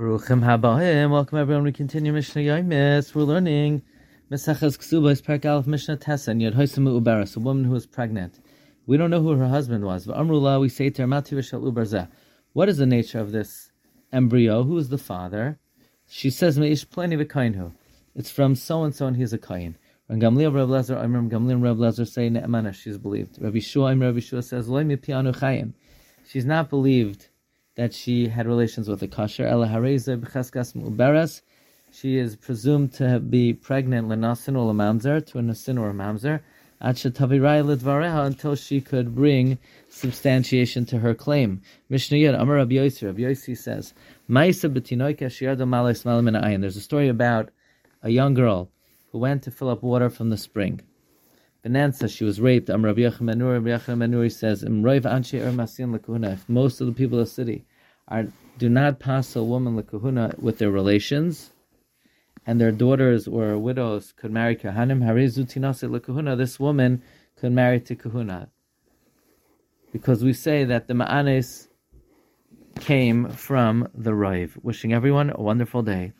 Baruchim Habaim. Welcome everyone. We continue Mishnah Yomis. We're learning Mesachas Kesuvos Perek Aleph Mishnah Tessa and Yad Uberas, a woman who was pregnant. We don't know who her husband was. Amrullah, we say to her, Mati Uberzeh. What is the nature of this embryo? Who is the father? She says, Meish Pleni V'kainhu. It's from so and so, and he's a kain. When Gamliel Rav Lezer, I remember Gamliel and Rav Lezer say Ne'emana, she's believed. Rabbi Shua, Rabbi Shua says, Loy mi pianu chayim. She's not believed that she had relations with a kosher. Ela hareza b'cheskas mu'beres. She is presumed to be pregnant lenasin or to a nasin or a mamzer, until she could bring substantiation to her claim. Mishnah Yad, Amar Rabbi Yossi, Rabbi Yossi says, There's a story about a young girl who went to fill up water from the spring. Benanza, she was raped. Am Rabbi Menur, Rabbi Menur says, er If most of the people of the city are do not pass a woman like lekahuna with their relations, and their daughters or widows could marry kahanim, this woman could marry to kahuna. Because we say that the ma'anes came from the rive. Wishing everyone a wonderful day.